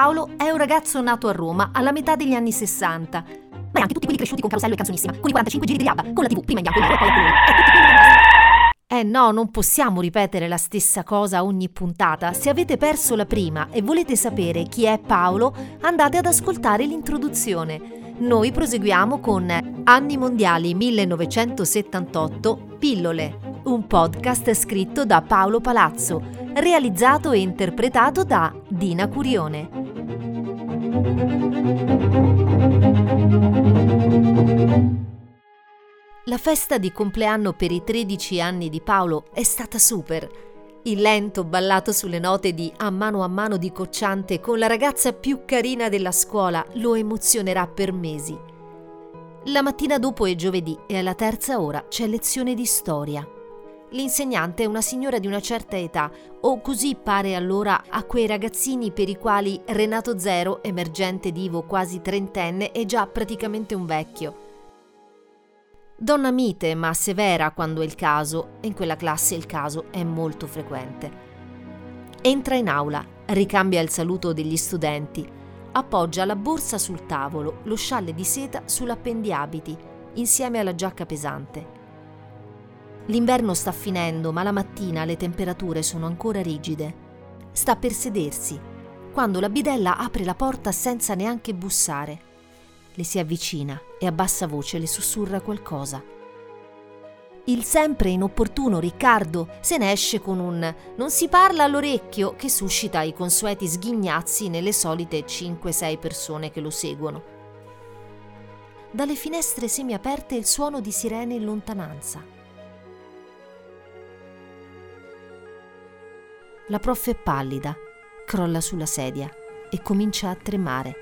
Paolo è un ragazzo nato a Roma alla metà degli anni 60. Ma anche tutti quelli cresciuti con Carosello e Canzonissima, con i 45 giri di ABBA, con la TV, prima in bianco e nero e poi a colori, eh no, non possiamo ripetere la stessa cosa ogni puntata. Se avete perso la prima e volete sapere chi è Paolo, andate ad ascoltare l'introduzione. Noi proseguiamo con Anni Mondiali 1978, Pillole, un podcast scritto da Paolo Palazzo, realizzato e interpretato da Dina Curione. La festa di compleanno per i 13 anni di Paolo è stata super. Il lento ballato sulle note di A mano a mano di Cocciante con la ragazza più carina della scuola lo emozionerà per mesi. La mattina dopo è giovedì e alla terza ora c'è lezione di storia. L'insegnante è una signora di una certa età, o così pare allora a quei ragazzini per i quali Renato Zero, emergente divo quasi trentenne, è già praticamente un vecchio. Donna mite ma severa quando è il caso, e in quella classe il caso è molto frequente. Entra in aula, ricambia il saluto degli studenti, appoggia la borsa sul tavolo, lo scialle di seta sull'appendiabiti, insieme alla giacca pesante. L'inverno sta finendo, ma la mattina le temperature sono ancora rigide. Sta per sedersi, quando la bidella apre la porta senza neanche bussare. Le si avvicina e a bassa voce le sussurra qualcosa. Il sempre inopportuno Riccardo se ne esce con un non si parla all'orecchio che suscita i consueti sghignazzi nelle solite 5-6 persone che lo seguono. Dalle finestre semiaperte il suono di sirene in lontananza. La prof è pallida, crolla sulla sedia e comincia a tremare.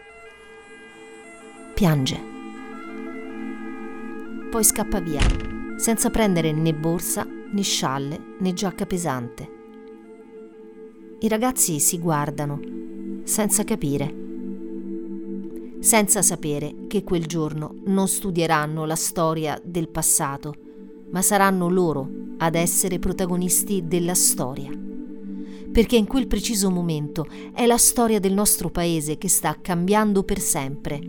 Piange. Poi scappa via, senza prendere né borsa, né scialle, né giacca pesante. I ragazzi si guardano, senza capire, senza sapere che quel giorno non studieranno la storia del passato, ma saranno loro ad essere protagonisti della storia perché in quel preciso momento è la storia del nostro paese che sta cambiando per sempre.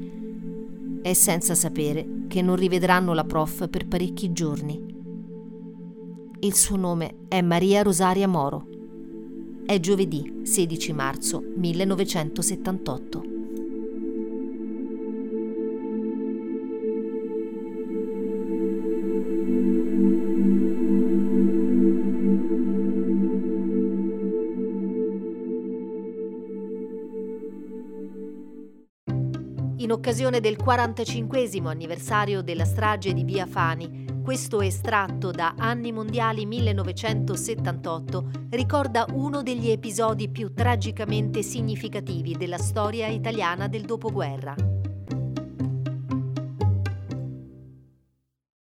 E senza sapere che non rivedranno la prof per parecchi giorni. Il suo nome è Maria Rosaria Moro. È giovedì 16 marzo 1978. In occasione del 45 anniversario della strage di Via Fani. Questo estratto da Anni Mondiali 1978 ricorda uno degli episodi più tragicamente significativi della storia italiana del dopoguerra.